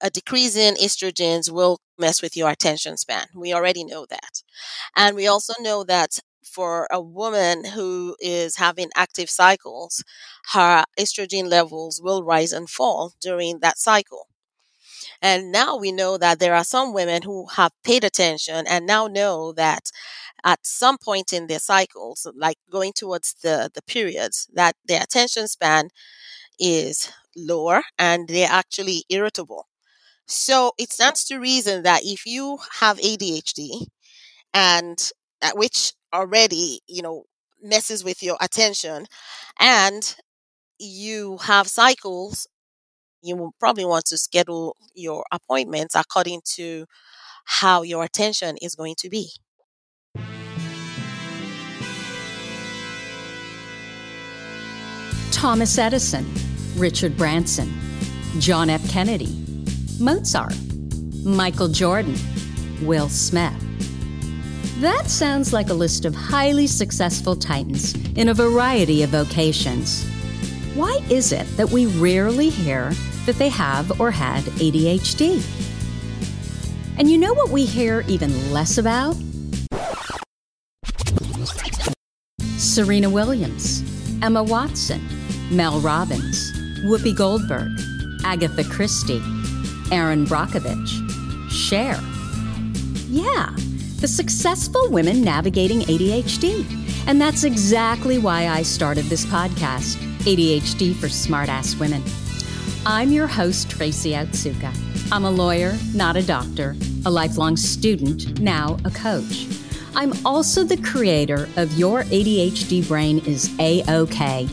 a decrease in estrogens will mess with your attention span. We already know that. And we also know that for a woman who is having active cycles, her estrogen levels will rise and fall during that cycle. And now we know that there are some women who have paid attention and now know that at some point in their cycles, like going towards the, the periods, that their attention span is lower and they're actually irritable. So it stands to reason that if you have ADHD and uh, which already, you know, messes with your attention and you have cycles, you will probably want to schedule your appointments according to how your attention is going to be. Thomas Edison, Richard Branson, John F. Kennedy, Mozart, Michael Jordan, Will Smith. That sounds like a list of highly successful titans in a variety of vocations. Why is it that we rarely hear that they have or had ADHD? And you know what we hear even less about? Serena Williams, Emma Watson, Mel Robbins, Whoopi Goldberg, Agatha Christie, Erin Brockovich, Cher. Yeah, the successful women navigating ADHD. And that's exactly why I started this podcast, ADHD for Smartass Women. I'm your host, Tracy Otsuka. I'm a lawyer, not a doctor, a lifelong student, now a coach. I'm also the creator of Your ADHD Brain is A OK,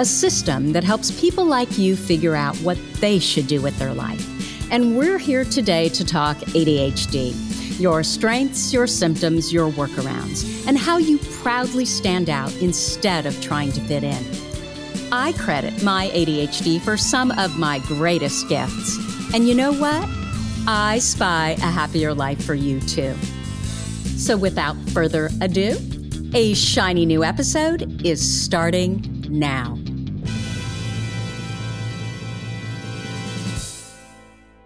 a system that helps people like you figure out what they should do with their life. And we're here today to talk ADHD your strengths, your symptoms, your workarounds, and how you proudly stand out instead of trying to fit in. I credit my ADHD for some of my greatest gifts. And you know what? I spy a happier life for you too. So without further ado, a shiny new episode is starting now.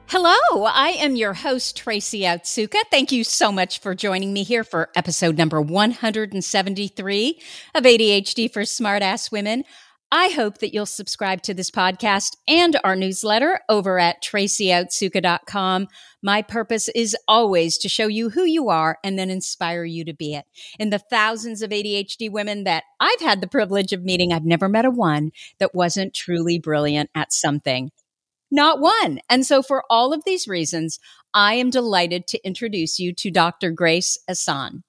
Hello, I am your host, Tracy Otsuka. Thank you so much for joining me here for episode number 173 of ADHD for Smartass Women. I hope that you'll subscribe to this podcast and our newsletter over at tracyotsuka.com. My purpose is always to show you who you are and then inspire you to be it. In the thousands of ADHD women that I've had the privilege of meeting, I've never met a one that wasn't truly brilliant at something. Not one. And so, for all of these reasons, I am delighted to introduce you to Dr. Grace Asan.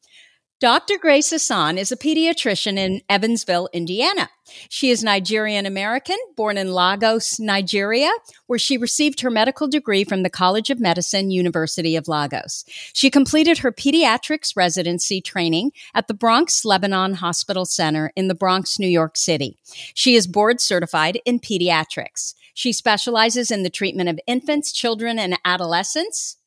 Dr. Grace Asan is a pediatrician in Evansville, Indiana. She is Nigerian American, born in Lagos, Nigeria, where she received her medical degree from the College of Medicine, University of Lagos. She completed her pediatrics residency training at the Bronx Lebanon Hospital Center in the Bronx, New York City. She is board certified in pediatrics. She specializes in the treatment of infants, children, and adolescents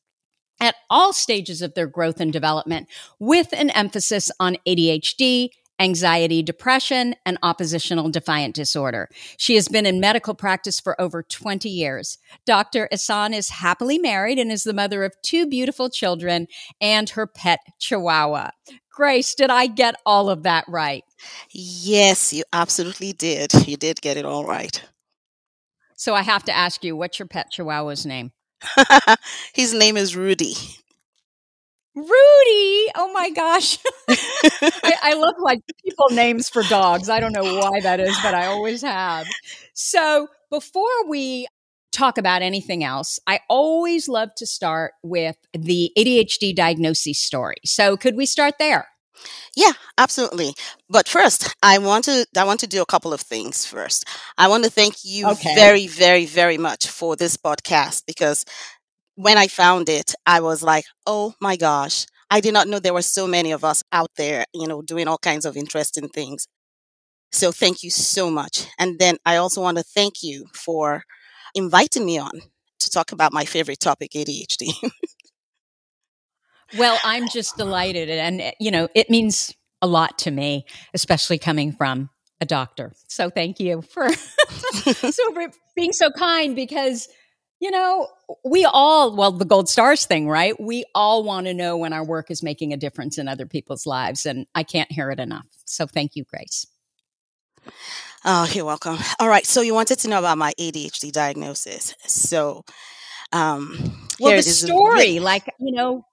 at all stages of their growth and development, with an emphasis on ADHD, anxiety, depression, and oppositional defiant disorder. She has been in medical practice for over 20 years. Dr. Asan is happily married and is the mother of two beautiful children and her pet chihuahua. Grace, did I get all of that right? Yes, you absolutely did. You did get it all right. So I have to ask you, what's your pet chihuahua's name? His name is Rudy. Rudy. Oh my gosh. I, I, love like people names for dogs. I don't know why that is, but I always have. So before we talk about anything else, I always love to start with the ADHD diagnosis story. So could we start there? Yeah, absolutely. But first, I want to I want to do a couple of things first. I want to thank you okay. very very very much for this podcast because when I found it, I was like, "Oh my gosh, I did not know there were so many of us out there, you know, doing all kinds of interesting things." So thank you so much. And then I also want to thank you for inviting me on to talk about my favorite topic, ADHD. Well, I'm just delighted. And, eh, you know, it means a lot to me, especially coming from a doctor. So thank you for, so for being so kind because you know, we all, well, the gold stars thing, right? We all want to know when our work is making a difference in other people's lives. And I can't hear it enough. So thank you, Grace. Oh, you're welcome. All right. So you wanted to know about my ADHD diagnosis. So, um, well, the story, like, you know,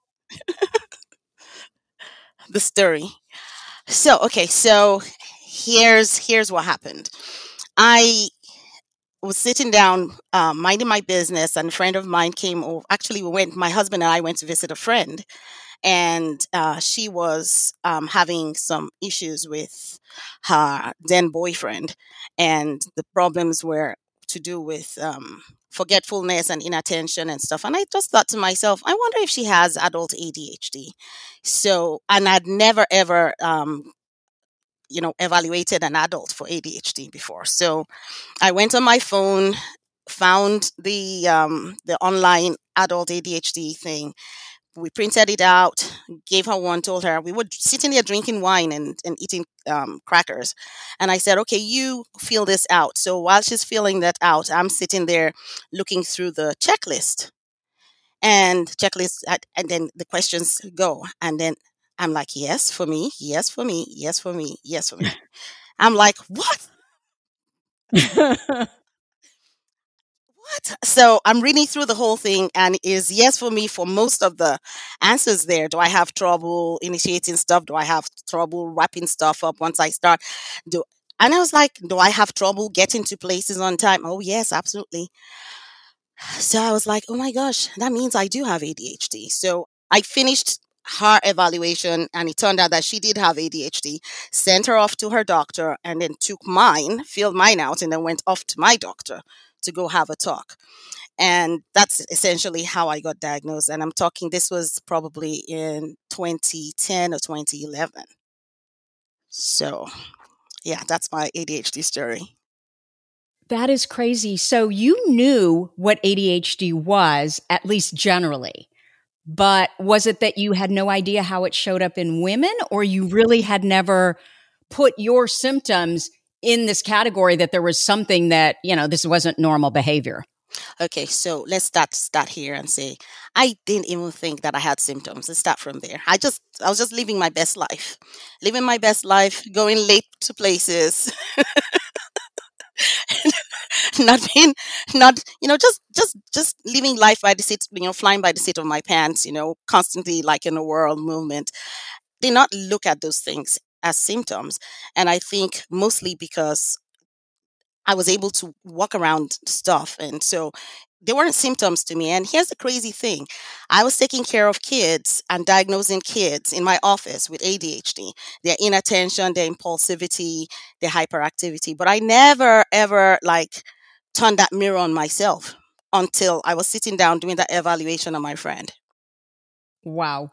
the story. So, okay. So here's, here's what happened. I was sitting down, um, minding my business, and a friend of mine came over. Actually, we went. My husband and I went to visit a friend, and uh, she was um, having some issues with her then boyfriend, and the problems were to do with um, forgetfulness and inattention and stuff. And I just thought to myself, I wonder if she has adult ADHD. So, and I'd never ever um, you know, evaluated an adult for ADHD before. So I went on my phone, found the um, the online adult ADHD thing. We printed it out, gave her one, told her we were sitting there drinking wine and, and eating um, crackers. And I said, okay, you fill this out. So while she's filling that out, I'm sitting there looking through the checklist and checklist and then the questions go and then I'm like, yes, for me, yes, for me, yes, for me, yes, for me. I'm like, what? what? So I'm reading through the whole thing and is yes for me for most of the answers there. Do I have trouble initiating stuff? Do I have trouble wrapping stuff up once I start? Do and I was like, do I have trouble getting to places on time? Oh yes, absolutely. So I was like, oh my gosh, that means I do have ADHD. So I finished her evaluation and it turned out that she did have ADHD, sent her off to her doctor and then took mine, filled mine out, and then went off to my doctor to go have a talk. And that's essentially how I got diagnosed. And I'm talking, this was probably in 2010 or 2011. So, yeah, that's my ADHD story. That is crazy. So, you knew what ADHD was, at least generally. But was it that you had no idea how it showed up in women, or you really had never put your symptoms in this category that there was something that, you know, this wasn't normal behavior? Okay, so let's start start here and say I didn't even think that I had symptoms. Let's start from there. I just I was just living my best life, living my best life, going late to places, not being not you know just just just living life by the seat you know flying by the seat of my pants you know constantly like in a world movement did not look at those things as symptoms and i think mostly because i was able to walk around stuff and so they weren't symptoms to me. And here's the crazy thing I was taking care of kids and diagnosing kids in my office with ADHD, their inattention, their impulsivity, their hyperactivity. But I never, ever like turned that mirror on myself until I was sitting down doing that evaluation on my friend. Wow.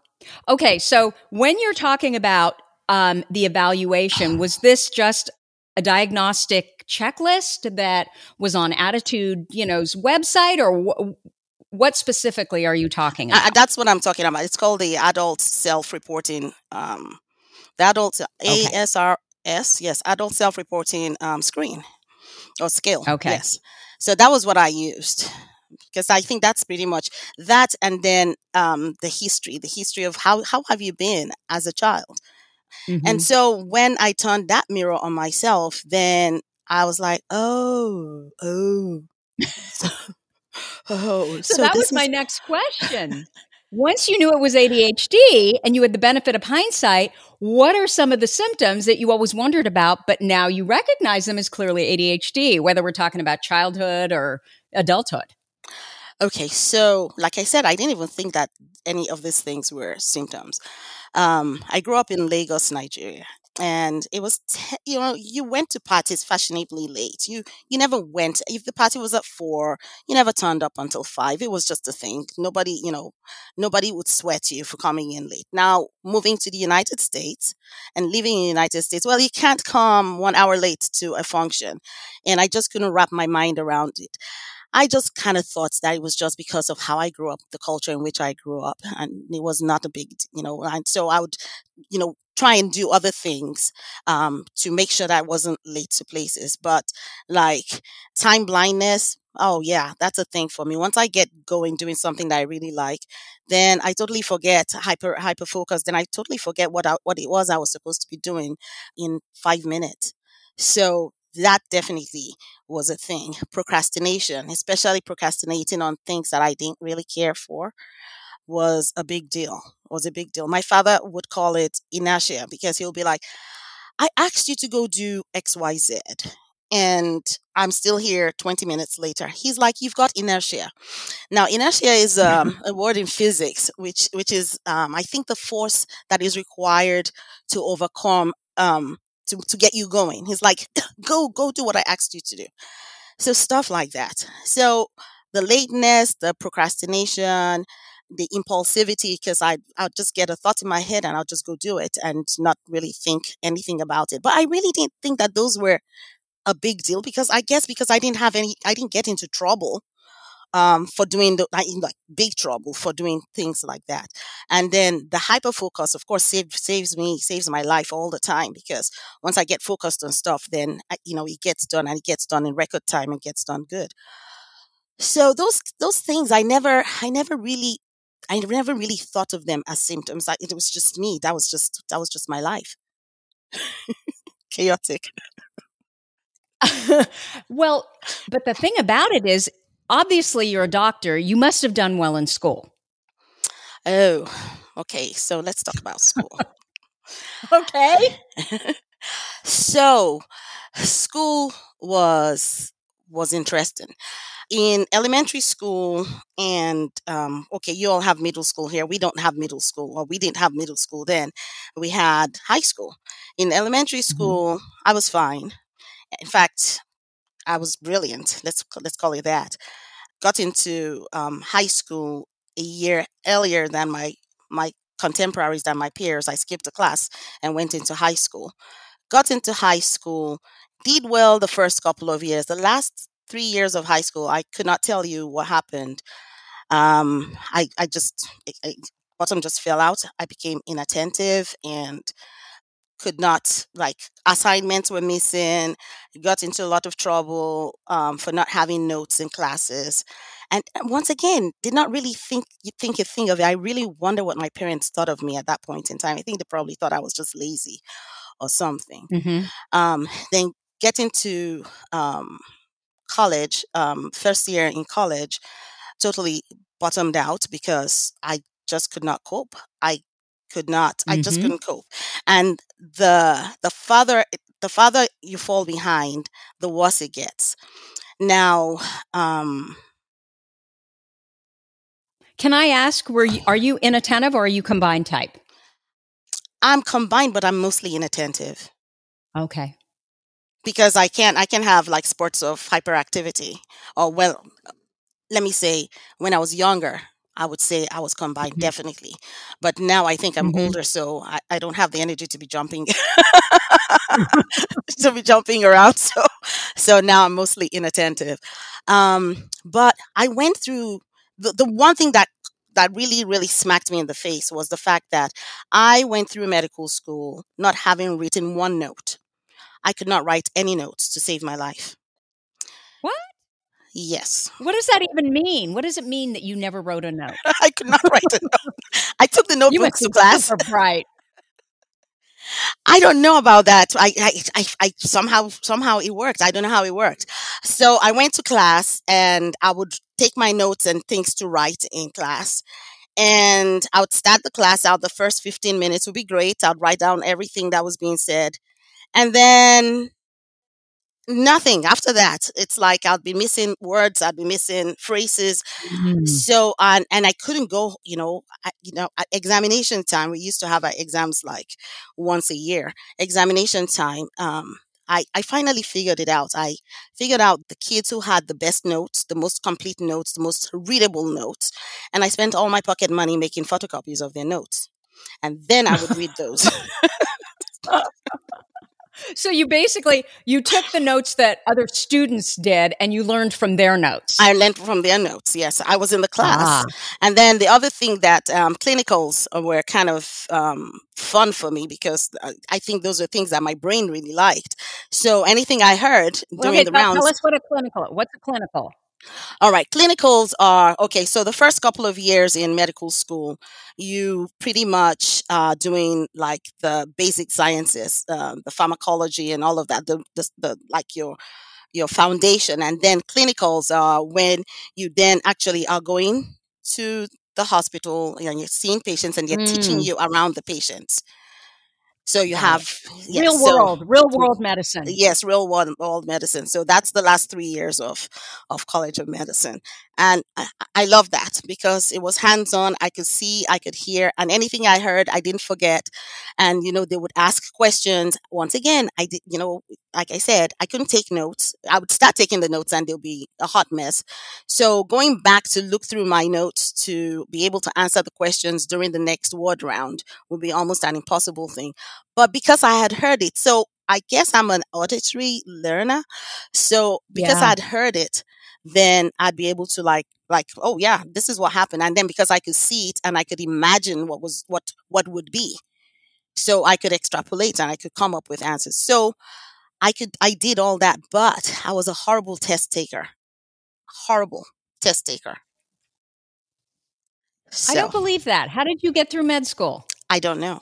Okay. So when you're talking about um, the evaluation, was this just a diagnostic checklist that was on ADDitude, you know's website, or wh- what specifically are you talking about? Uh, that's what I'm talking about. It's called the Adult Self-Reporting, um, the Adult okay. ASRS, yes, Adult Self-Reporting um, Screen or Scale. Okay. Yes. So that was what I used because I think that's pretty much that, and then um, the history, the history of how how have you been as a child Mm-hmm. And so when I turned that mirror on myself, then I was like, oh, oh. So, oh, so, so that was is- my next question. Once you knew it was ADHD and you had the benefit of hindsight, what are some of the symptoms that you always wondered about, but now you recognize them as clearly ADHD, whether we're talking about childhood or adulthood? Okay, so like I said, I didn't even think that any of these things were symptoms. Um, I grew up in Lagos, Nigeria, and it was te- you know you went to parties fashionably late. You you never went if the party was at four, you never turned up until five. It was just a thing. Nobody you know nobody would sweat you for coming in late. Now moving to the United States and living in the United States, well, you can't come one hour late to a function, and I just couldn't wrap my mind around it. I just kind of thought that it was just because of how I grew up, the culture in which I grew up, and it was not a big, you know. And so I would, you know, try and do other things um, to make sure that I wasn't late to places. But like time blindness, Oh yeah, that's a thing for me. Once I get going doing something that I really like, then I totally forget hyper hyper focus. Then I totally forget what I, what it was I was supposed to be doing in five minutes. So that definitely was a thing. Procrastination, especially procrastinating on things that I didn't really care for, was a big deal. Was a big deal. My father would call it inertia because he'll be like, I asked you to go do XYZ and I'm still here 20 minutes later. He's like, you've got inertia. Now, inertia is um, a word in physics, which which is um, I think the force that is required to overcome um, to to get you going. He's like, go go do what I asked you to do. So stuff like that. So the lateness, the procrastination, the impulsivity, because I I'll just get a thought in my head and I'll just go do it and not really think anything about it. But I really didn't think that those were a big deal because I guess because I didn't have any, I didn't get into trouble um, for doing the like, like big trouble for doing things like that. And then the hyper focus, of course, save, saves me, saves my life all the time because once I get focused on stuff, then I, you know it gets done and it gets done in record time and gets done good. So those those things, I never, I never really. I never really thought of them as symptoms. It was just me. That was just that was just my life. Chaotic. well, but the thing about it is, obviously, you're a doctor. You must have done well in school. Oh, okay. So let's talk about school. okay. so, school was was interesting. In elementary school, and um, okay, you all have middle school here. We don't have middle school, or we didn't have middle school then. We had high school. In elementary mm-hmm. school, mm-hmm. I was fine. In fact, I was brilliant. Let's let's call it that. Got into um, high school a year earlier than my my contemporaries, than my peers. I skipped a class and went into high school. Got into high school, did well the first couple of years. The last three years of high school, I could not tell you what happened. Um, I I just I, bottom just fell out. I became inattentive and could not like assignments were missing got into a lot of trouble um, for not having notes in classes. And once again did not really think you think a thing of it. I really wonder what my parents thought of me at that point in time. I think they probably thought i was just lazy or something. Mm-hmm. um, then get into um, college um, first year in college totally bottomed out because i just could not cope. I could not. I just mm-hmm. couldn't cope. And the the farther the farther you fall behind, the worse it gets. Now, um, can I ask, were you are you inattentive or are you combined type? I'm combined, but I'm mostly inattentive. Okay. Because I can't I can have like sports of hyperactivity. Or well let me say when I was younger, I would say I was combined mm-hmm. definitely. But now I think I'm mm-hmm. older, so I, I, don't have the energy to be jumping to be jumping around. So so now I'm mostly inattentive. Um, but I went through the, the one thing that that really really smacked me in the face was the fact that I went through medical school not having written one note. I could not write any notes to save my life. Yes. What does that even mean? What does it mean that you never wrote a note? I could not write a note. I took the notebooks to class. Right. I don't know about that. I, I, I, I, somehow, somehow it worked. I don't know how it worked. So I went to class and I would take my notes and things to write in class. And I would start the class out. The first 15 minutes would be great. I'd write down everything that was being said. And then nothing after that it's like i'd be missing words i'd be missing phrases mm-hmm. so and and i couldn't go you know I, you know examination time we used to have our exams like once a year examination time um I, I finally figured it out. I figured out the kids who had the best notes, the most complete notes, the most readable notes, and I spent all my pocket money making photocopies of their notes. And then I would read those. So you basically you took the notes that other students did and you learned from their notes. I learned from their notes. Yes, I was in the class. Ah. And then the other thing that um, clinicals were kind of um, fun for me because uh, I think those are things that my brain really liked. So anything I heard during okay, the rounds. Tell us what a clinical. What's a clinical? All right, clinicals are okay. So the first couple of years in medical school, you pretty much uh, doing like the basic sciences, uh, the pharmacology, and all of that. The, the, the like your your foundation, and then clinicals are when you then actually are going to the hospital and you're seeing patients and they're teaching Mm, you around the patients. So you have yes, Real so world, real world medicine. yes, real world, world medicine. So that's the last three years of of College of Medicine, and I, I love that because it was hands on. I could see, I could hear, and anything I heard, I didn't forget. And you know, they would ask questions. Once again, I did, you know, like I said, I couldn't take notes. I would start taking the notes, and they'll be a hot mess. So going back to look through my notes to be able to answer the questions during the next ward round would be almost an impossible thing but because I had heard it, so I guess I'm an auditory learner. So because Yeah. I'd heard it, then I'd be able to like like oh yeah, this is what happened, and then because I could see it and I could imagine what was what what would be, so I could extrapolate and I could come up with answers. So I could I did all that, but I was a horrible test taker, horrible test taker. I don't believe that. How did you get through med school? I don't know.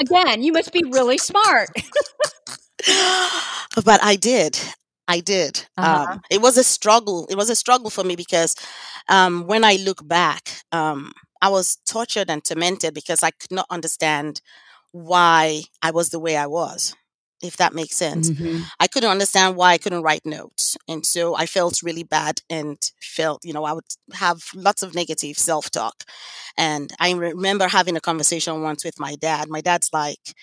Again, you must be really smart. but I did. I did. Uh-huh. Um, it was a struggle. It was a struggle for me because um, when I look back, um, I was tortured and tormented because I could not understand why I was the way I was, if that makes sense. Mhm. I couldn't understand why I couldn't write notes. And so I felt really bad and felt, you know, I would have lots of negative self talk. And I remember having a conversation once with my dad. My dad's like,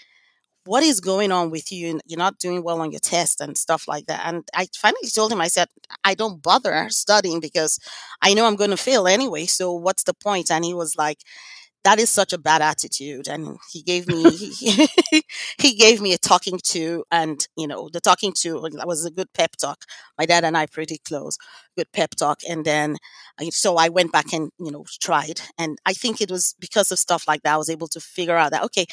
what is going on with you? You're not doing well on your test and stuff like that. And I finally told him, I said, I don't bother studying because I know I'm going to fail anyway. So what's the point? And he was like, that is such a bad attitude. And he gave me, he, he gave me a talking to and, you know, the talking to was a good pep talk. My dad and I pretty close, good pep talk. And then, so I went back and, you know, tried. And I think it was because of stuff like that, I was able to figure out that, okay,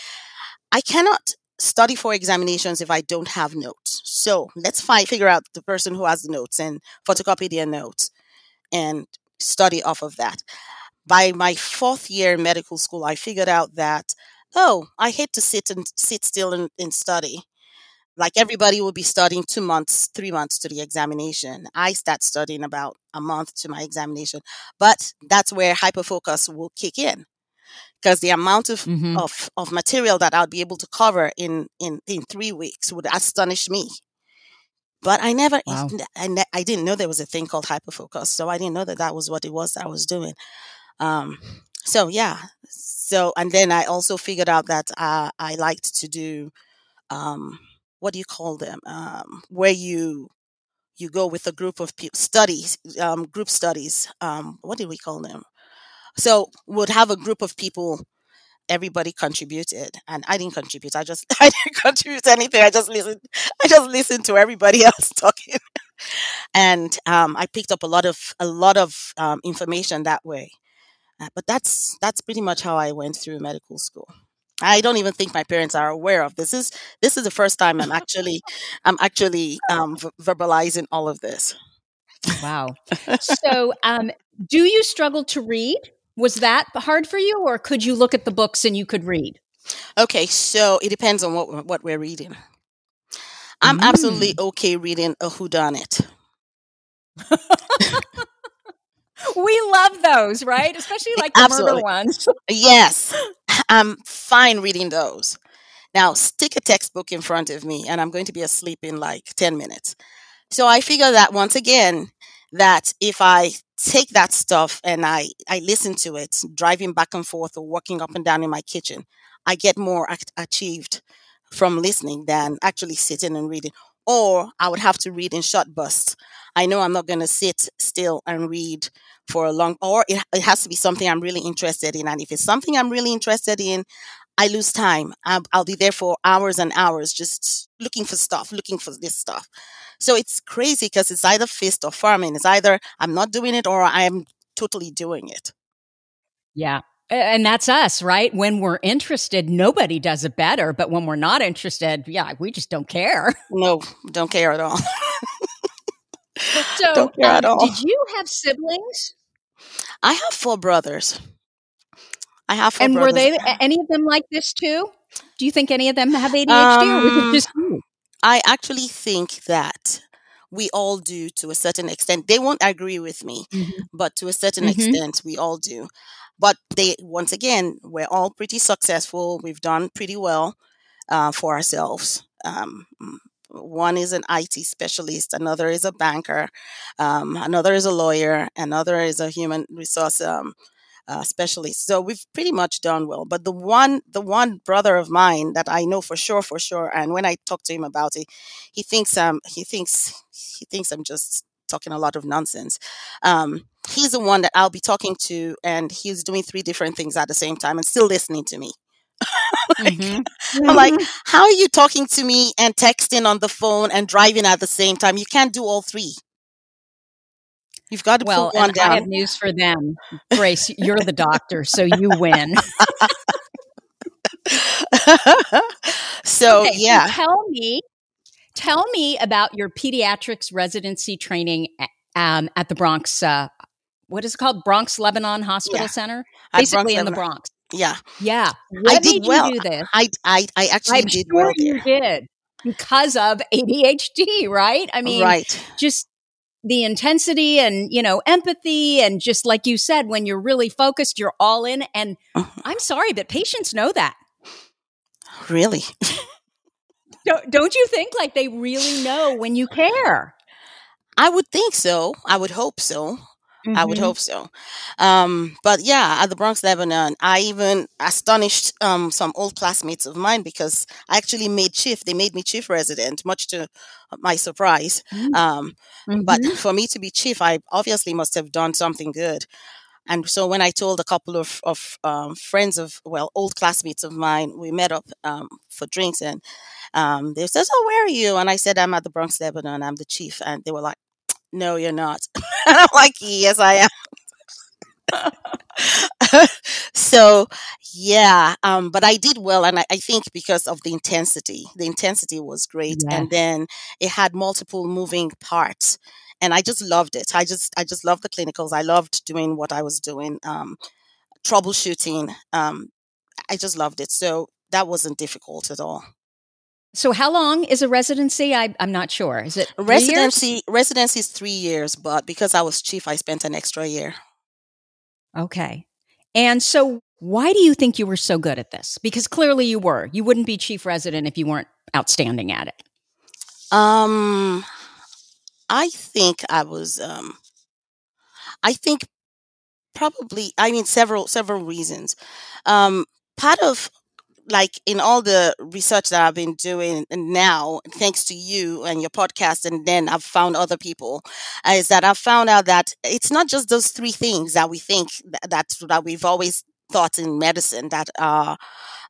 I cannot study for examinations if I don't have notes. So let's find figure out the person who has the notes and photocopy their notes and study off of that. By my fourth year in medical school, I figured out that oh, I hate to sit and sit still and, and study. Like everybody will be studying two months, three months to the examination. I start studying about a month to my examination, but that's where hyperfocus will kick in because the amount of Mhm. of of material that I'll be able to cover in in in three weeks would astonish me. But I never, Wow. I, ne- I didn't know there was a thing called hyperfocus, so I didn't know that that was what it was that I was doing. Um, so yeah, so and then I also figured out that uh, I liked to do um, what do you call them? Um, where you you go with a group of people studies, um, group studies. Um, what do we call them? So we would have a group of people everybody contributed and i didn't contribute i just i didn't contribute anything i just listened i just listened to everybody else talking. And um, i picked up a lot of a lot of um, information that way. Uh, but that's that's pretty much how i went through medical school. I don't even think my parents are aware of this. Is this is the first time i'm actually i'm actually um, v- verbalizing all of this. Wow. So, um, do you struggle to read? Was that hard for you, or could you look at the books and you could read? okay so it depends on what what we're reading i'm absolutely mm. okay reading a whodunit We love those, right? Especially like the murder ones. Yes, I'm fine reading those. Now, stick a textbook in front of me, and I'm going to be asleep in like 10 minutes. So I figure that once again, that if I take that stuff and I, I listen to it, driving back and forth or walking up and down in my kitchen, I get more act- achieved from listening than actually sitting and reading. Or I would have to read in short bursts. I know I'm not going to sit still and read for a long, or it, it has to be something I'm really interested in. And if it's something I'm really interested in, I lose time. I'll, I'll be there for hours and hours just looking for stuff, looking for this stuff. So it's crazy because it's either fist or farming. It's either I'm not doing it or I'm totally doing it. Yeah. And that's us, right? When we're interested, nobody does it better. But when we're not interested, yeah, we just don't care. No, don't care at all. So, Don't care um, at all. did you have siblings? I have four brothers. I have four And were they any of them like this too? Do you think any of them have ADHD, or was Um, it just you? I actually think that we all do to a certain extent. They won't agree with me, but to a certain Mhm. extent, we all do. But they, once again, we're all pretty successful. We've done pretty well uh, for ourselves. Um, mm, one is an IT specialist, another is a banker, um, another is a lawyer, another is a human resource um, uh, specialist. So we've pretty much done well. But the one, the one brother of mine that I know for sure, for sure, and when I talk to him about it, he thinks um he thinks he thinks I'm just talking a lot of nonsense. Um, he's the one that I'll be talking to, and he's doing three different things at the same time and still listening to me. Mhm. I'm like, how are you talking to me and texting on the phone and driving at the same time? You can't do all three. You've got to well, put one and I have news for them. Grace, you're the doctor, so you win. so okay, so yeah, tell me, tell me about your pediatrics residency training a- um, at the Bronx. Uh, what is it called? Bronx Lebanon Hospital Yeah, Center, basically in the Bronx. Yeah, Yeah. I What did made well. you do this? I I I actually I'm did sure well you did because of ADHD, right? I mean, right. just the intensity and you know empathy and just like you said when you're really focused you're all in and Mhm. i'm sorry but patients know that Really. don't, don't you think like they really know when you care I would think so. I would hope so. I would Mhm. hope so. Um, but yeah, at the Bronx, Lebanon, I even astonished um, some old classmates of mine because I actually made chief. They made me chief resident, much to my surprise. Mm. Um, but Mhm. for me to be chief, I obviously must have done something good. And so when I told a couple of, of um, friends of, well, old classmates of mine, we met up um, for drinks and um, they said, Oh, where are you? And I said, I'm at the Bronx, Lebanon. I'm the chief. And they were like, No, you're not. and I'm like, Yes, I am. so yeah um but i did well and I, I think because of the intensity the intensity was great Yeah. and then it had multiple moving parts and i just loved it i just i just loved the clinicals i loved doing what i was doing um troubleshooting um i just loved it so that wasn't difficult at all so how long is a residency? I, i'm not sure. Is it three years? residency residency is three years but because i was chief i spent an extra year. Okay. And so why do you think you were so good at this? Because clearly you were. You wouldn't be chief resident if you weren't outstanding at it. Um i think i was um i think probably i mean several several reasons. Um part of like in all the research that i've been doing now thanks to you and your podcast and then i've found other people is that i've found out that it's not just those three things that we think that that, that we've always thought in medicine that are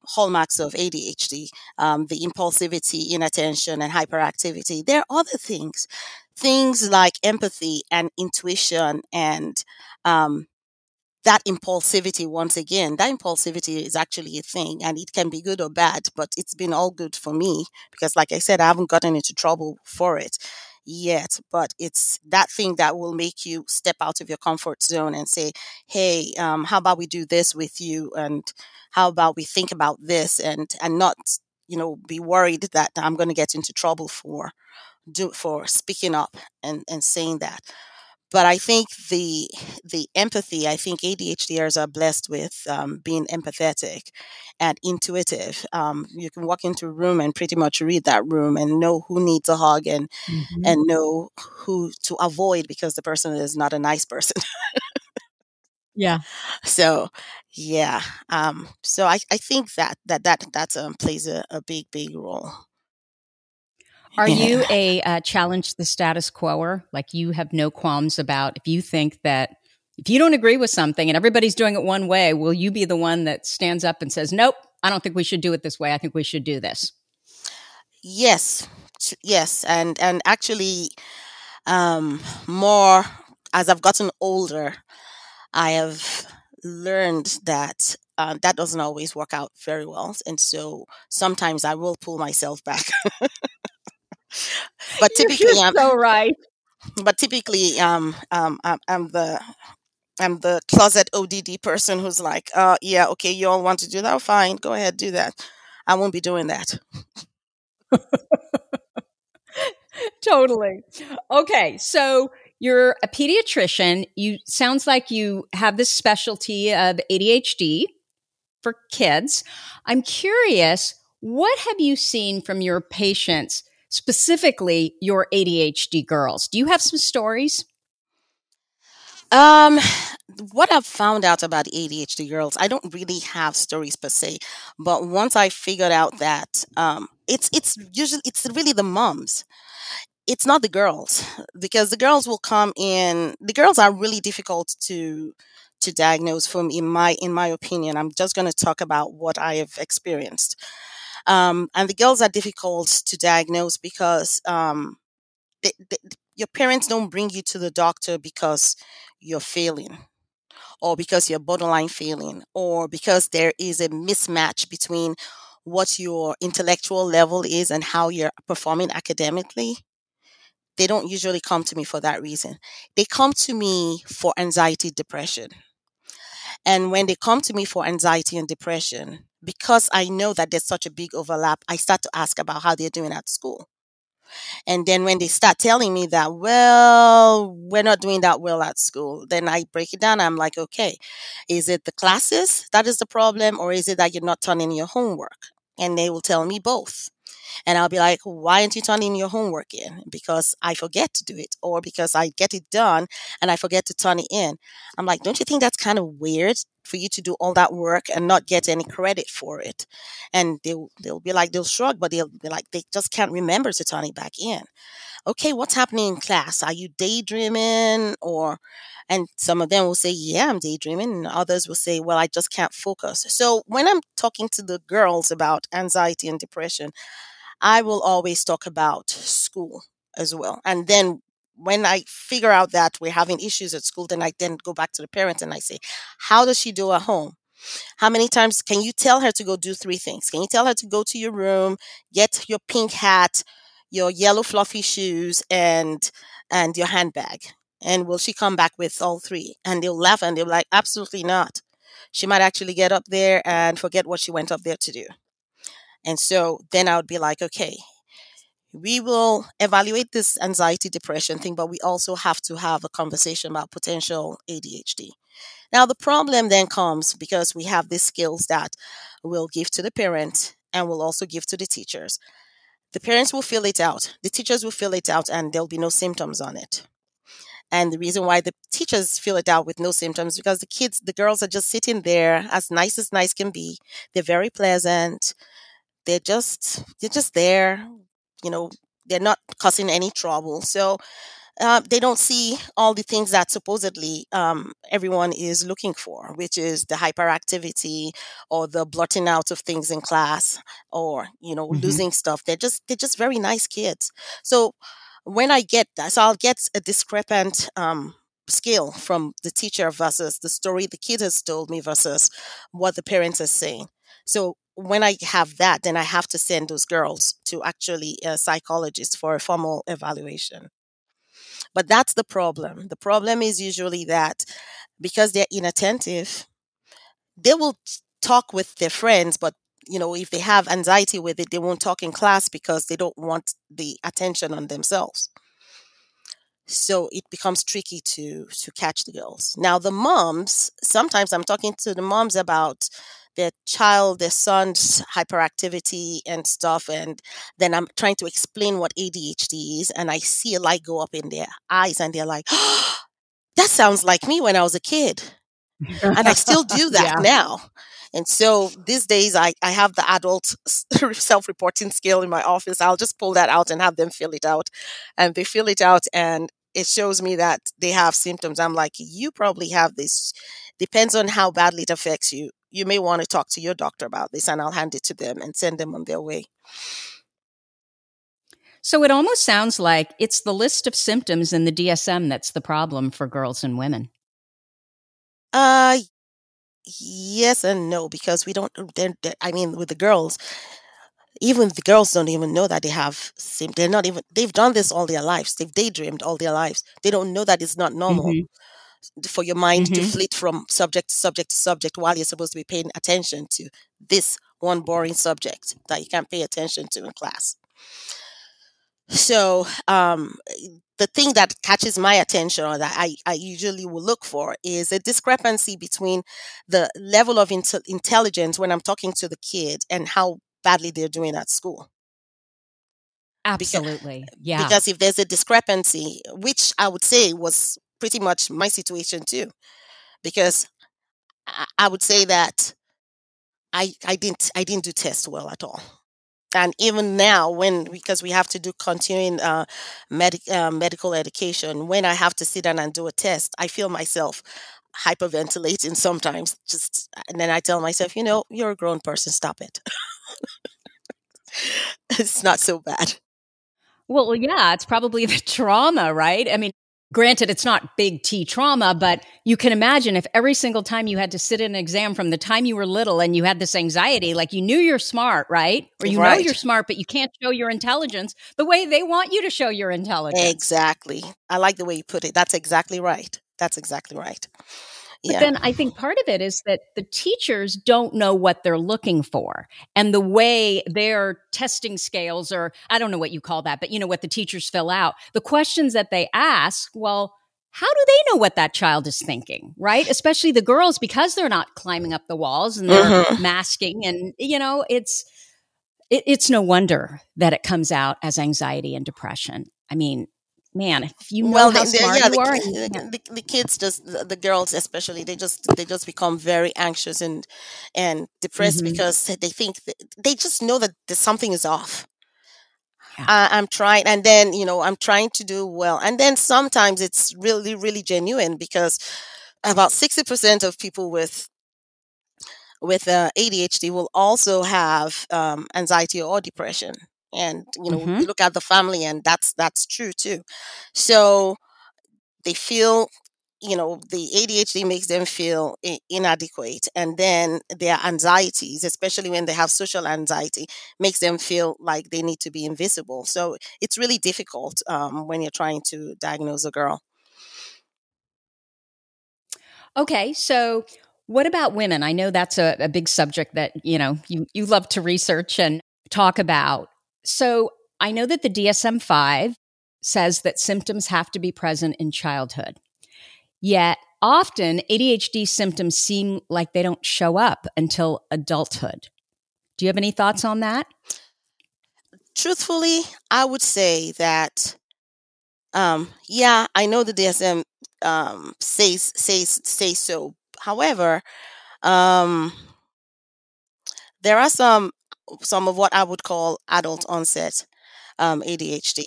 hallmarks of adhd um, the impulsivity inattention and hyperactivity. There are other things things like empathy and intuition and um, that impulsivity once again that impulsivity is actually a thing and it can be good or bad but it's been all good for me because like i said i haven't gotten into trouble for it yet but it's that thing that will make you step out of your comfort zone and say hey um, how about we do this with you and how about we think about this and and not you know be worried that i'm going to get into trouble for do for speaking up and and saying that but I think the the empathy. I think ADHDers are blessed with um, being empathetic and intuitive. Um, you can walk into a room and pretty much read that room and know who needs a hug and Mhm. and know who to avoid because the person is not a nice person. yeah so yeah, um, so I, I think that that that that um, plays a, a big big role. Are Yeah. you a uh, challenge the status quoer? Like you have no qualms about if you think that if you don't agree with something and everybody's doing it one way, will you be the one that stands up and says, "Nope, I don't think we should do it this way. I think we should do this." Yes, yes, and and actually, um, more as I've gotten older, I have learned that uh, that doesn't always work out very well, and so sometimes I will pull myself back. but typically, You're I'm so right. but typically, um, um, I'm, I'm the I'm the closet ODD person who's like, uh, yeah, okay, you all want to do that? Fine, go ahead, do that. I won't be doing that. totally. Okay, so you're a pediatrician. You sounds like you have this specialty of ADHD for kids. I'm curious, what have you seen from your patients, specifically your ADHD girls? Do you have some stories? Um, what I've found out about ADHD girls, I don't really have stories per se, but once I figured out that um, it's it's usually it's really the moms it's not the girls because the girls will come in the girls are really difficult to to diagnose from in my in my opinion i'm just going to talk about what i have experienced um, and the girls are difficult to diagnose because um, they, they, your parents don't bring you to the doctor because you're failing or because you're borderline failing or because there is a mismatch between what your intellectual level is and how you're performing academically they don't usually come to me for that reason. They come to me for anxiety, depression. And when they come to me for anxiety and depression, because I know that there's such a big overlap, I start to ask about how they're doing at school. And then when they start telling me that, well, we're not doing that well at school, then I break it down. I'm like, okay, is it the classes that is the problem, or is it that you're not turning your homework? And they will tell me both. And I'll be like, why aren't you turning your homework in? Because I forget to do it, or because I get it done and I forget to turn it in. I'm like, don't you think that's kind of weird for you to do all that work and not get any credit for it? And they'll they'll be like, they'll shrug, but they'll be like, they just can't remember to turn it back in. Okay, what's happening in class? Are you daydreaming or and some of them will say, Yeah, I'm daydreaming. And others will say, Well, I just can't focus. So when I'm talking to the girls about anxiety and depression, I will always talk about school as well. And then when I figure out that we're having issues at school, then I then go back to the parents and I say, How does she do at home? How many times can you tell her to go do three things? Can you tell her to go to your room, get your pink hat, your yellow fluffy shoes, and and your handbag? And will she come back with all three? And they'll laugh and they'll be like, Absolutely not. She might actually get up there and forget what she went up there to do. And so then I would be like, okay, we will evaluate this anxiety depression thing, but we also have to have a conversation about potential ADHD. Now, the problem then comes because we have these skills that we'll give to the parent and we'll also give to the teachers. The parents will fill it out, the teachers will fill it out, and there'll be no symptoms on it. And the reason why the teachers fill it out with no symptoms because the kids, the girls are just sitting there as nice as nice can be. They're very pleasant they're just they're just there you know they're not causing any trouble so uh, they don't see all the things that supposedly um, everyone is looking for, which is the hyperactivity or the blotting out of things in class or you know mm-hmm. losing stuff. They're just they're just very nice kids. So when I get that, so I'll get a discrepant um, scale from the teacher versus the story the kid has told me versus what the parents are saying. So when I have that, then I have to send those girls to actually a psychologist for a formal evaluation. But that's the problem. The problem is usually that because they're inattentive, they will talk with their friends, but you know, if they have anxiety with it, they won't talk in class because they don't want the attention on themselves. So it becomes tricky to to catch the girls. Now the moms, sometimes I'm talking to the moms about their child, their son's hyperactivity and stuff. And then I'm trying to explain what ADHD is. And I see a light go up in their eyes and they're like, oh, that sounds like me when I was a kid. and I still do that yeah. now. And so these days, I, I have the adult self reporting scale in my office. I'll just pull that out and have them fill it out. And they fill it out, and it shows me that they have symptoms. I'm like, you probably have this. Depends on how badly it affects you you may want to talk to your doctor about this and I'll hand it to them and send them on their way. So it almost sounds like it's the list of symptoms in the DSM that's the problem for girls and women. Uh yes and no because we don't they're, they're, I mean with the girls even the girls don't even know that they have they're not even they've done this all their lives they've daydreamed all their lives they don't know that it's not normal Mm-hmm. For your mind to Mhm. flit from subject to subject to subject while you're supposed to be paying attention to this one boring subject that you can't pay attention to in class so um the thing that catches my attention or that I, I usually will look for is a discrepancy between the level of inte- intelligence when I'm talking to the kid and how badly they're doing at school. Absolutely. Yeah. Because if there's a discrepancy, which I would say was pretty much my situation too, because I, I would say that I I didn't I didn't do tests well at all. And even now, when because we have to do continuing uh, medic, uh, medical education, when I have to sit down and do a test, I feel myself hyperventilating sometimes. Just and then I tell myself, you know, you're a grown person, stop it. it's not so bad. Well, yeah, it's probably the trauma, right? I mean, granted, it's not big T trauma, but you can imagine if every single time you had to sit in an exam from the time you were little and you had this anxiety, like you knew you're smart, right? Or you know you're smart, but you can't show your intelligence the way they want you to show your intelligence. Exactly. I like the way you put it. That's exactly right. That's exactly right. But Yeah. then I think part of it is that the teachers don't know what they're looking for. And the way their testing scales, or I don't know what you call that, but you know what the teachers fill out, the questions that they ask, well, how do they know what that child is thinking, right? Especially the girls, because they're not climbing up the walls and they're Mhm. masking. And, you know, it's, it, it's no wonder that it comes out as anxiety and depression. I mean, man, if you know well, how they, smart yeah, you the, are, ki- and you the, the, the kids just the, girls especially they just they just become very anxious and and depressed Mhm. because they think they just know that something is off. Yeah. I, I'm trying, and then you know I'm trying to do well, and then sometimes it's really really genuine because about sixty percent of people with with uh, ADHD will also have um, anxiety or depression. And you know, Mhm. you look at the family, and that's that's true too. So they feel, you know, the ADHD makes them feel i- inadequate, and then their anxieties, especially when they have social anxiety, makes them feel like they need to be invisible. So it's really difficult um, when you're trying to diagnose a girl. Okay, so what about women? I know that's a, a big subject that you know you you love to research and talk about. So I know that the DSM five says that symptoms have to be present in childhood. Yet often ADHD symptoms seem like they don't show up until adulthood. Do you have any thoughts on that? truthfully, I would say that um, yeah, I know the DSM um, says says says so. However, um, there are some some of what I would call adult onset um, ADHD,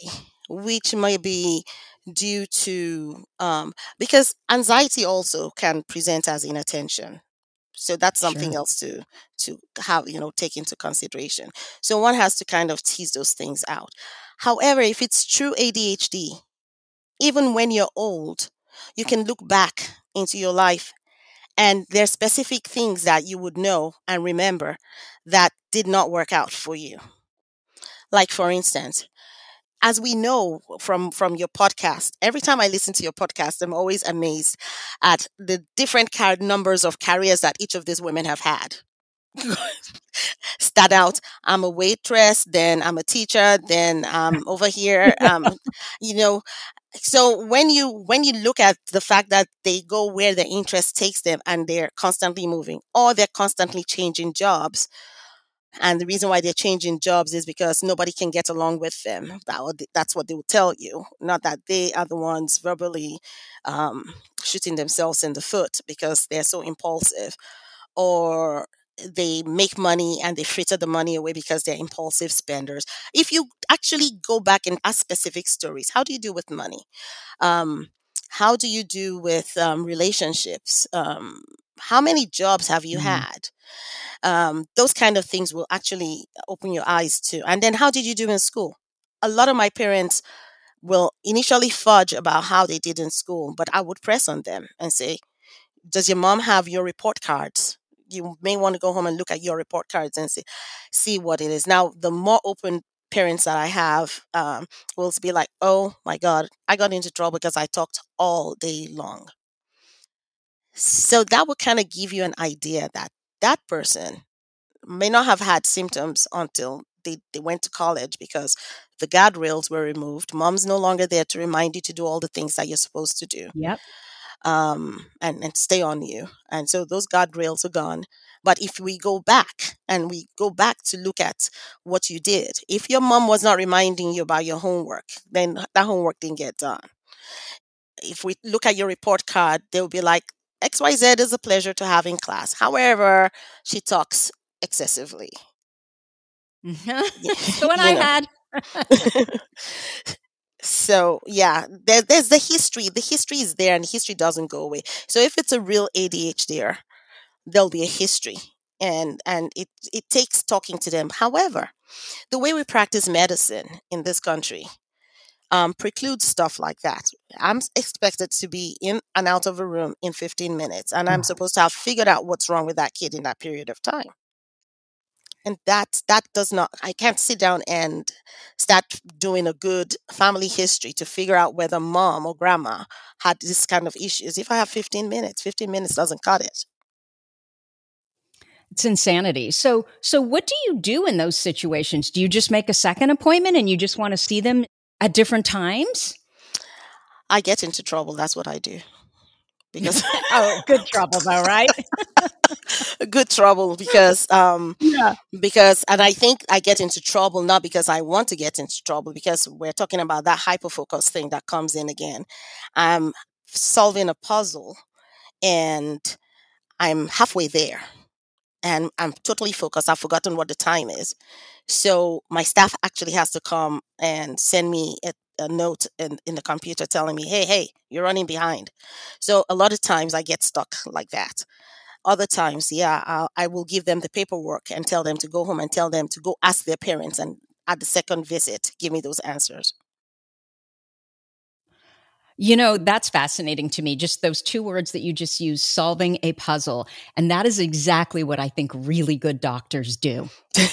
which may be due to um, because anxiety also can present as inattention. So that's something Sure. else to to have you know take into consideration. So one has to kind of tease those things out. However, if it's true ADHD, even when you're old, you can look back into your life and there's specific things that you would know and remember that did not work out for you. Like for instance, as we know from from your podcast, every time I listen to your podcast, I'm always amazed at the different car- numbers of careers that each of these women have had. Start out, I'm a waitress, then I'm a teacher, then I'm over here, um, you know. So when you when you look at the fact that they go where their interest takes them and they're constantly moving, or they're constantly changing jobs, and the reason why they're changing jobs is because nobody can get along with them. That would, that's what they will tell you. Not that they are the ones verbally um, shooting themselves in the foot because they're so impulsive, or they make money and they fritter the money away because they're impulsive spenders. If you actually go back and ask specific stories, how do you do with money? Um, how do you do with um, relationships? Um, how many jobs have you Mhm. had? um, those kind of things will actually open your eyes to. And then, how did you do in school? A lot of my parents will initially fudge about how they did in school, but I would press on them and say, Does your mom have your report cards? You may want to go home and look at your report cards and see see what it is. Now, the more open parents that I have um, will be like, "Oh my God, I got into trouble because I talked all day long." So that will kind of give you an idea that that person may not have had symptoms until they, they went to college because the guardrails were removed. Mom's no longer there to remind you to do all the things that you're supposed to do Yep. Um, and, and stay on you. And so those guardrails are gone. But if we go back and we go back to look at what you did, if your mom was not reminding you about your homework, then that homework didn't get done. If we look at your report card, they'll be like, XYZ is a pleasure to have in class. However, she talks excessively. the one you I know. had. so yeah there, there's the history the history is there and history doesn't go away. So if it's a real adhd there'll be a history and and it it takes talking to them. However the way we practice medicine in this country um, precludes stuff like that. I'm expected to be in and out of a room in 15 minutes and i'm Oh. supposed to have figured out what's wrong with that kid in that period of time and that that does not i can't sit down and start doing a good family history to figure out whether mom or grandma had this kind of issues if i have 15 minutes 15 minutes doesn't cut it It's insanity. So, so what do you do in those situations? Do you just make a second appointment and you just want to see them at different times? i get into trouble that's what i do because oh, good trouble though, right? good trouble because um Yeah. because and i think i get into trouble not because i want to get into trouble because we're talking about that hyper focus thing that comes in again i'm solving a puzzle and i'm halfway there and i'm totally focused i've forgotten what the time is so my staff actually has to come and send me a, a note in, in the computer telling me hey hey you're running behind so a lot of times i get stuck like that other times, yeah, I'll, I will give them the paperwork and tell them to go home and tell them to go ask their parents. And at the second visit, give me those answers. You know, that's fascinating to me. Just those two words that you just used, solving a puzzle. And that is exactly what I think really good doctors do.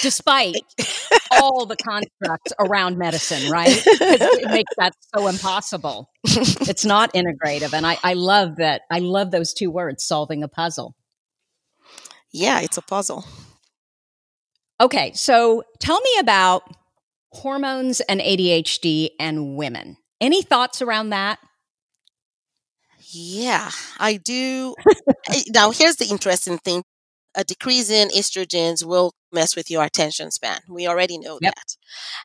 Despite all the constructs around medicine, right? It makes that so impossible. It's not integrative. And I, I love that. I love those two words, solving a puzzle. yeah, it's a puzzle. Okay, so tell me about hormones and ADHD and women. Any thoughts around that? Yeah, I do. Now, here's the interesting thing a decrease in estrogens will mess with your attention span. We already know Yep. that.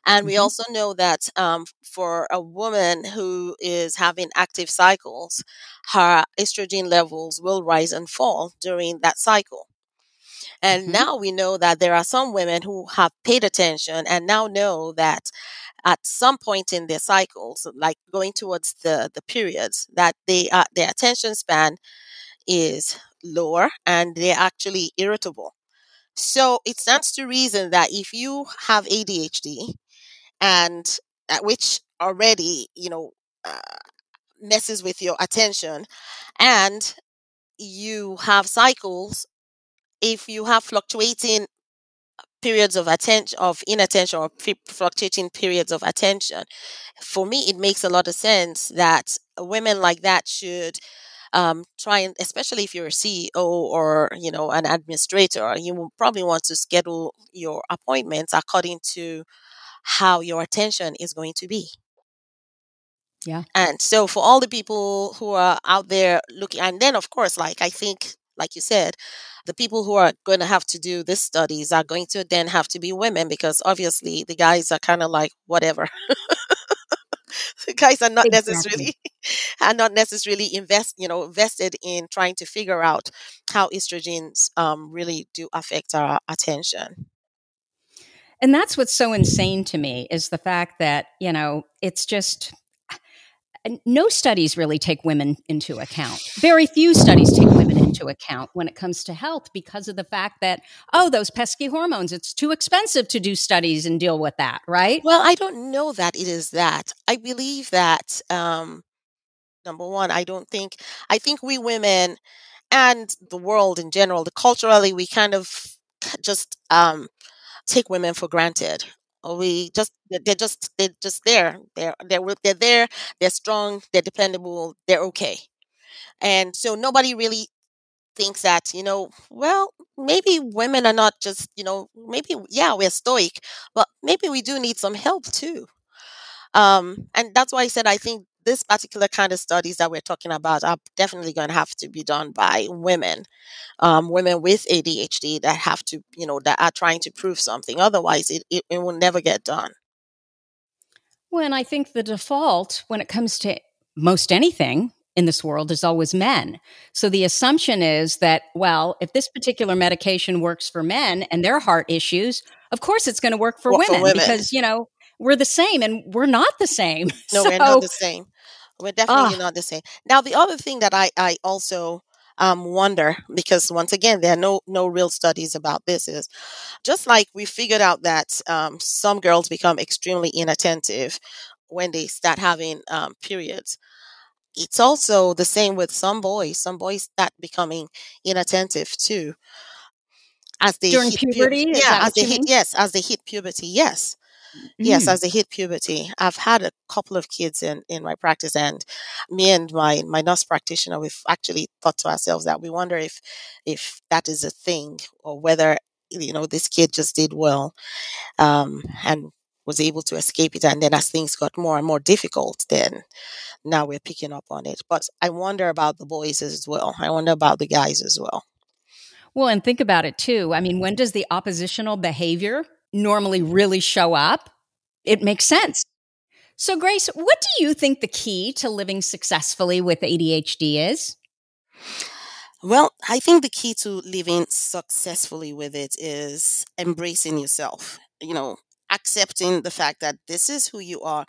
And we Mhm. also know that um, for a woman who is having active cycles, her estrogen levels will rise and fall during that cycle. And Mhm. now we know that there are some women who have paid attention and now know that at some point in their cycles, like going towards the, the periods, that they are, their attention span is lower and they're actually irritable. So it stands to reason that if you have ADHD and uh, which already, you know, uh, messes with your attention and you have cycles, if you have fluctuating periods of attention of inattention or fluctuating periods of attention for me it makes a lot of sense that women like that should um, try and especially if you're a ceo or you know an administrator you will probably want to schedule your appointments according to how your attention is going to be Yeah. and so for all the people who are out there looking and then of course like i think like you said the people who are going to have to do these studies are going to then have to be women because obviously the guys are kind of like whatever guys are not Exactly. necessarily are not necessarily invest you know invested in trying to figure out how estrogens um, really do affect our attention And that's what's so insane to me is the fact that, you know, it's just no studies really take women into account. Very few studies take women into account when it comes to health because of the fact that, oh, those pesky hormones, it's too expensive to do studies and deal with that, right? well i don't know that it is that i believe that um, number one i don't think i think we women and the world in general, the culturally, we kind of just um, take women for granted. We just they're just they're just there. They're they're they're there. They're strong. They're dependable. They're okay. And so nobody really thinks that you know well maybe women are not just you know maybe yeah we're stoic but maybe we do need some help too um, and that's why i said i think this particular kind of studies that we're talking about are definitely going to have to be done by women um, women with adhd that have to you know that are trying to prove something otherwise it, it, it will never get done well and i think the default when it comes to most anything in this world is always men. So the assumption is that, well, if this particular medication works for men and their heart issues, of course it's going to work for, Well, for women, women. because, you know, we're the same and we're not the same. No, so, we're not the same. We're definitely Ah. not the same. Now, the other thing that I, I also um, wonder, because once again, there are no no real studies about this, is just like we figured out that um, some girls become extremely inattentive when they start having um, periods. It's also the same with some boys. Some boys start becoming inattentive too as they During hit pu- puberty? Is yeah, that as what they you hit mean? yes, as they hit puberty. Yes. Yes, Mm. as they hit puberty. I've had a couple of kids in, in my practice and me and my, my nurse practitioner, we've actually thought to ourselves that we wonder if if that is a thing or whether, you know, this kid just did well um, and was able to escape it. And then as things got more and more difficult, then now we're picking up on it. But I wonder about the boys as well. I wonder about the guys as well. Well, and think about it too. I mean, when does the oppositional behavior normally really show up? It makes sense. So, Grace, what do you think the key to living successfully with ADHD is? Well, I think the key to living successfully with it is embracing yourself. You know, accepting the fact that this is who you are.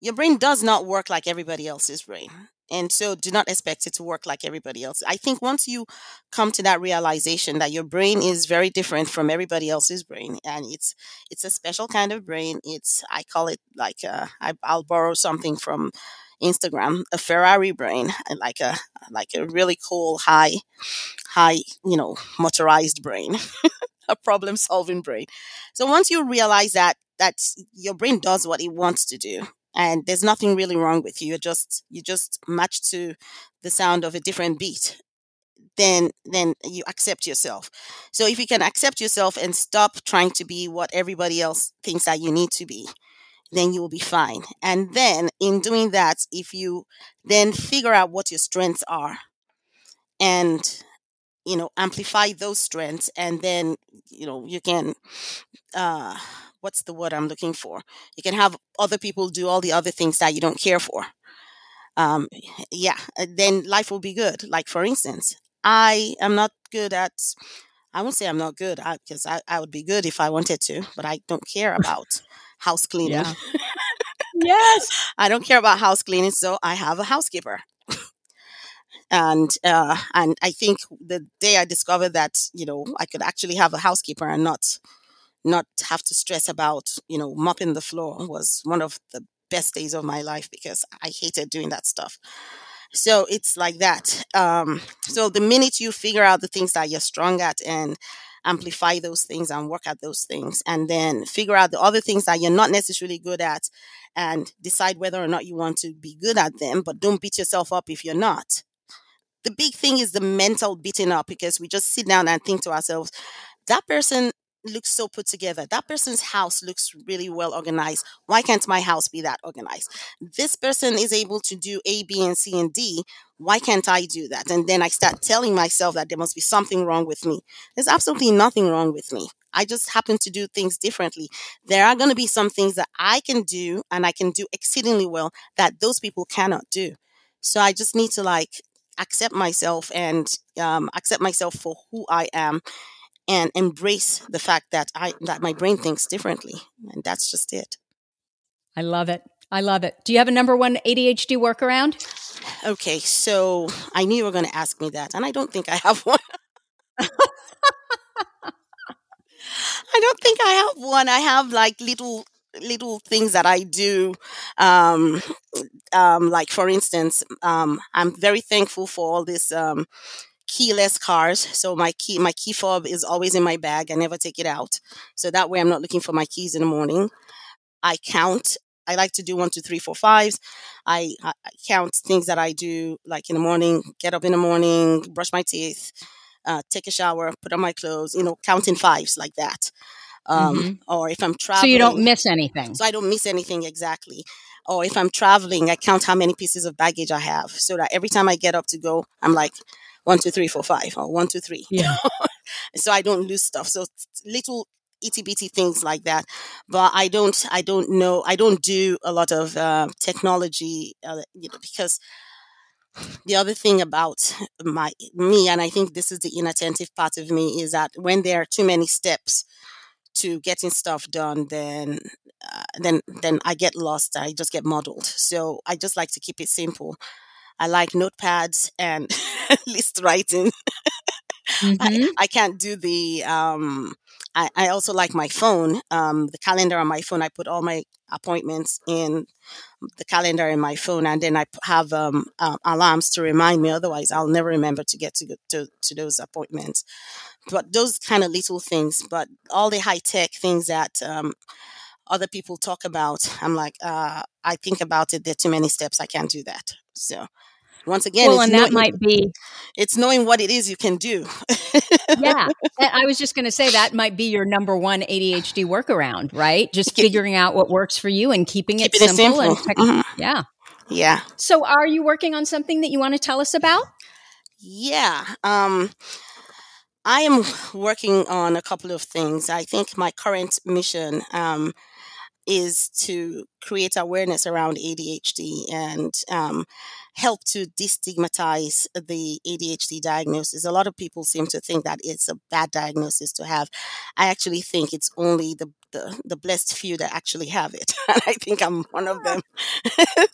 Your brain does not work like everybody else's brain. And so do not expect it to work like everybody else. I think once you come to that realization that your brain is very different from everybody else's brain and it's it's a special kind of brain. It's I call it like uh, I, I'll borrow something from Instagram, a Ferrari brain, like a like a really cool high high, you know, motorized brain, a problem solving brain. So once you realize that that your brain does what it wants to do and there's nothing really wrong with you, you're just you just match to the sound of a different beat, then then you accept yourself. So if you can accept yourself and stop trying to be what everybody else thinks that you need to be, then you will be fine. And then in doing that, if you then figure out what your strengths are and you know amplify those strengths and then you know you can uh what's the word i'm looking for you can have other people do all the other things that you don't care for um yeah uh, then life will be good like for instance i am not good at i won't say i'm not good because I, I would be good if i wanted to but i don't care about house cleaning Yeah. Yes. I don't care about house cleaning, so I have a housekeeper. And uh, and I think the day I discovered that you know I could actually have a housekeeper and not not have to stress about you know mopping the floor was one of the best days of my life because I hated doing that stuff. So it's like that. Um, so the minute you figure out the things that you're strong at and amplify those things and work at those things, and then figure out the other things that you're not necessarily good at, and decide whether or not you want to be good at them, but don't beat yourself up if you're not. The big thing is the mental beating up because we just sit down and think to ourselves, that person looks so put together. That person's house looks really well organized. Why can't my house be that organized? This person is able to do A, B, and C and D. Why can't I do that? And then I start telling myself that there must be something wrong with me. There's absolutely nothing wrong with me. I just happen to do things differently. There are going to be some things that I can do and I can do exceedingly well that those people cannot do. So I just need to like accept myself and um, accept myself for who I am and embrace the fact that I that my brain thinks differently, and that's just it. I love it. I love it. Do you have a number one ADHD workaround? Okay, so I knew you were going to ask me that, and I don't think I have one. I don't think I have one. I have like little little things that I do. Um, um, like for instance, um, I'm very thankful for all this um, keyless cars. So my key, my key fob is always in my bag. I never take it out. So that way I'm not looking for my keys in the morning. I count. I like to do one, two, three, four, fives. I, I count things that I do like in the morning, get up in the morning, brush my teeth, uh, take a shower, put on my clothes, you know, counting fives like that. Um, mm-hmm. Or if I'm traveling. So you don't miss anything. So I don't miss anything exactly. Or if I'm traveling, I count how many pieces of baggage I have so that every time I get up to go, I'm like, one, two, three, four, five, or one, two, three. Yeah. so I don't lose stuff. So little itty bitty things like that. But I don't, I don't know, I don't do a lot of uh, technology, uh, you know, because the other thing about my me, and I think this is the inattentive part of me, is that when there are too many steps to getting stuff done, then uh, then then I get lost. I just get muddled. So I just like to keep it simple. I like notepads and list writing. Mm-hmm. I, I, can't do the. Um, I, I also like my phone. Um, the calendar on my phone. I put all my appointments in the calendar in my phone, and then I have um, uh, alarms to remind me. Otherwise, I'll never remember to get to to, to those appointments. But those kind of little things. But all the high tech things that um, other people talk about, I'm like, uh, I think about it. There are too many steps. I can't do that. So once again, well, and that might be it's knowing what it is you can do. yeah, I was just going to say that might be your number one ADHD workaround, right? Just figuring out what works for you and keeping, it, simple simple. And tech- mm-hmm. yeah, yeah. So, are you working on something that you want to tell us about? Yeah. Um, I am working on a couple of things. I think my current mission um, is to create awareness around ADHD and um, help to destigmatize the ADHD diagnosis. A lot of people seem to think that it's a bad diagnosis to have. I actually think it's only the the, the blessed few that actually have it. And I think I'm one of them.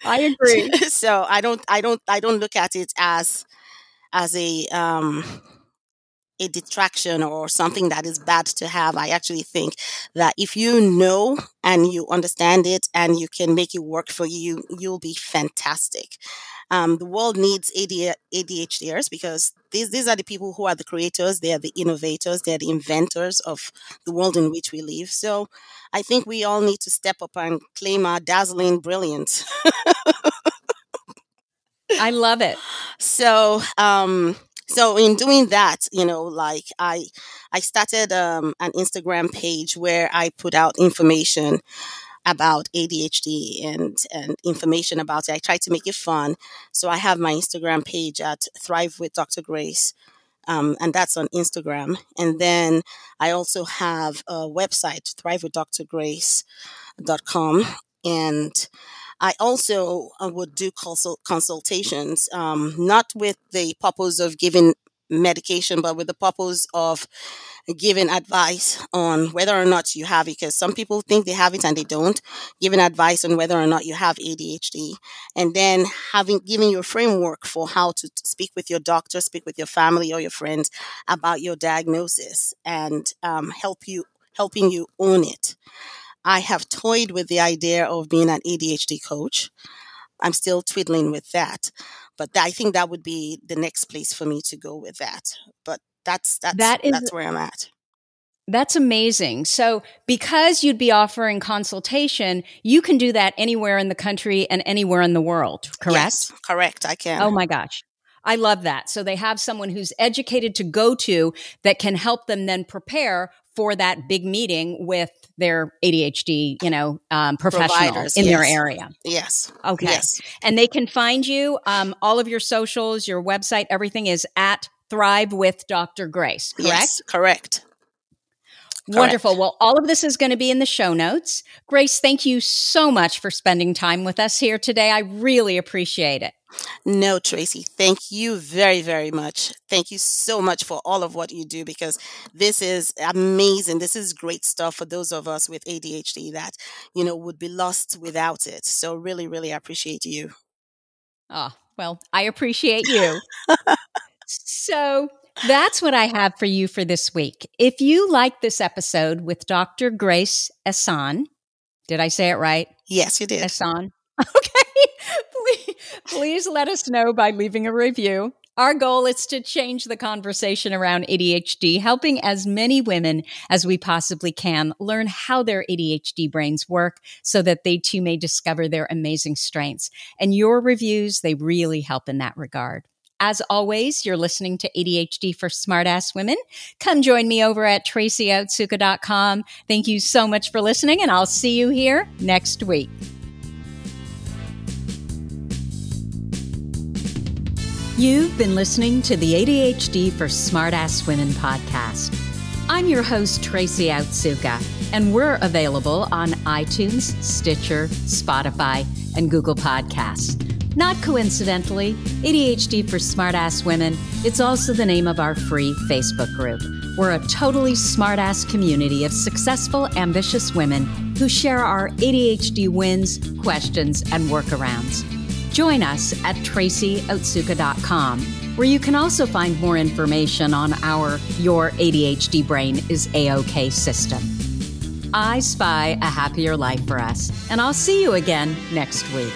I agree. so I don't I don't I don't look at it as as a um a detraction or something that is bad to have. I actually think that if you know and you understand it and you can make it work for you, you'll be fantastic. Um, the world needs ADHDers because these, these are the people who are the creators, they are the innovators, they are the inventors of the world in which we live. So I think we all need to step up and claim our dazzling brilliance. I love it. So, um, so in doing that you know like i i started um, an instagram page where i put out information about ADHD and and information about it. I try to make it fun. So I have my Instagram page at Thrive with Dr. Grace. Um, and that's on Instagram. And then I also have a website, thrivewithdrgrace.com. And I also uh, would do consult- consultations, um, not with the purpose of giving medication, but with the purpose of giving advice on whether or not you have it. Because some people think they have it and they don't. Giving advice on whether or not you have ADHD, and then having giving you a framework for how to speak with your doctor, speak with your family or your friends about your diagnosis, and um, help you helping you own it. I have toyed with the idea of being an ADHD coach. I'm still twiddling with that, but I think that would be the next place for me to go with that. But that's that's that is, that's where I'm at. That's amazing. So, because you'd be offering consultation, you can do that anywhere in the country and anywhere in the world, correct? Yes, correct. I can. Oh my gosh. I love that. So they have someone who's educated to go to that can help them then prepare for that big meeting with their ADHD, you know, um, professionals in yes. their area. Yes. Okay. Yes. And they can find you. Um, all of your socials, your website, everything is at Thrive with Dr. Grace. Correct. Yes, correct. Wonderful. Well, all of this is going to be in the show notes. Grace, thank you so much for spending time with us here today. I really appreciate it. No, Tracy, thank you very, very much. Thank you so much for all of what you do because this is amazing. This is great stuff for those of us with ADHD that, you know, would be lost without it. So, really, really appreciate you. Oh, well, I appreciate you. so, that's what I have for you for this week. If you like this episode with Dr. Grace Essan, did I say it right? Yes, you did. Essan. Okay. please, please let us know by leaving a review. Our goal is to change the conversation around ADHD, helping as many women as we possibly can learn how their ADHD brains work so that they too may discover their amazing strengths. And your reviews, they really help in that regard. As always, you're listening to ADHD for Smartass Women. Come join me over at tracyotsuka.com. Thank you so much for listening, and I'll see you here next week. You've been listening to the ADHD for Smartass Women podcast. I'm your host, Tracy Otsuka, and we're available on iTunes, Stitcher, Spotify, and Google Podcasts. Not coincidentally, ADHD for Smartass Women, it's also the name of our free Facebook group. We're a totally smartass community of successful, ambitious women who share our ADHD wins, questions, and workarounds. Join us at tracyotsuka.com, where you can also find more information on our Your ADHD Brain is A-OK system. I spy a happier life for us, and I'll see you again next week.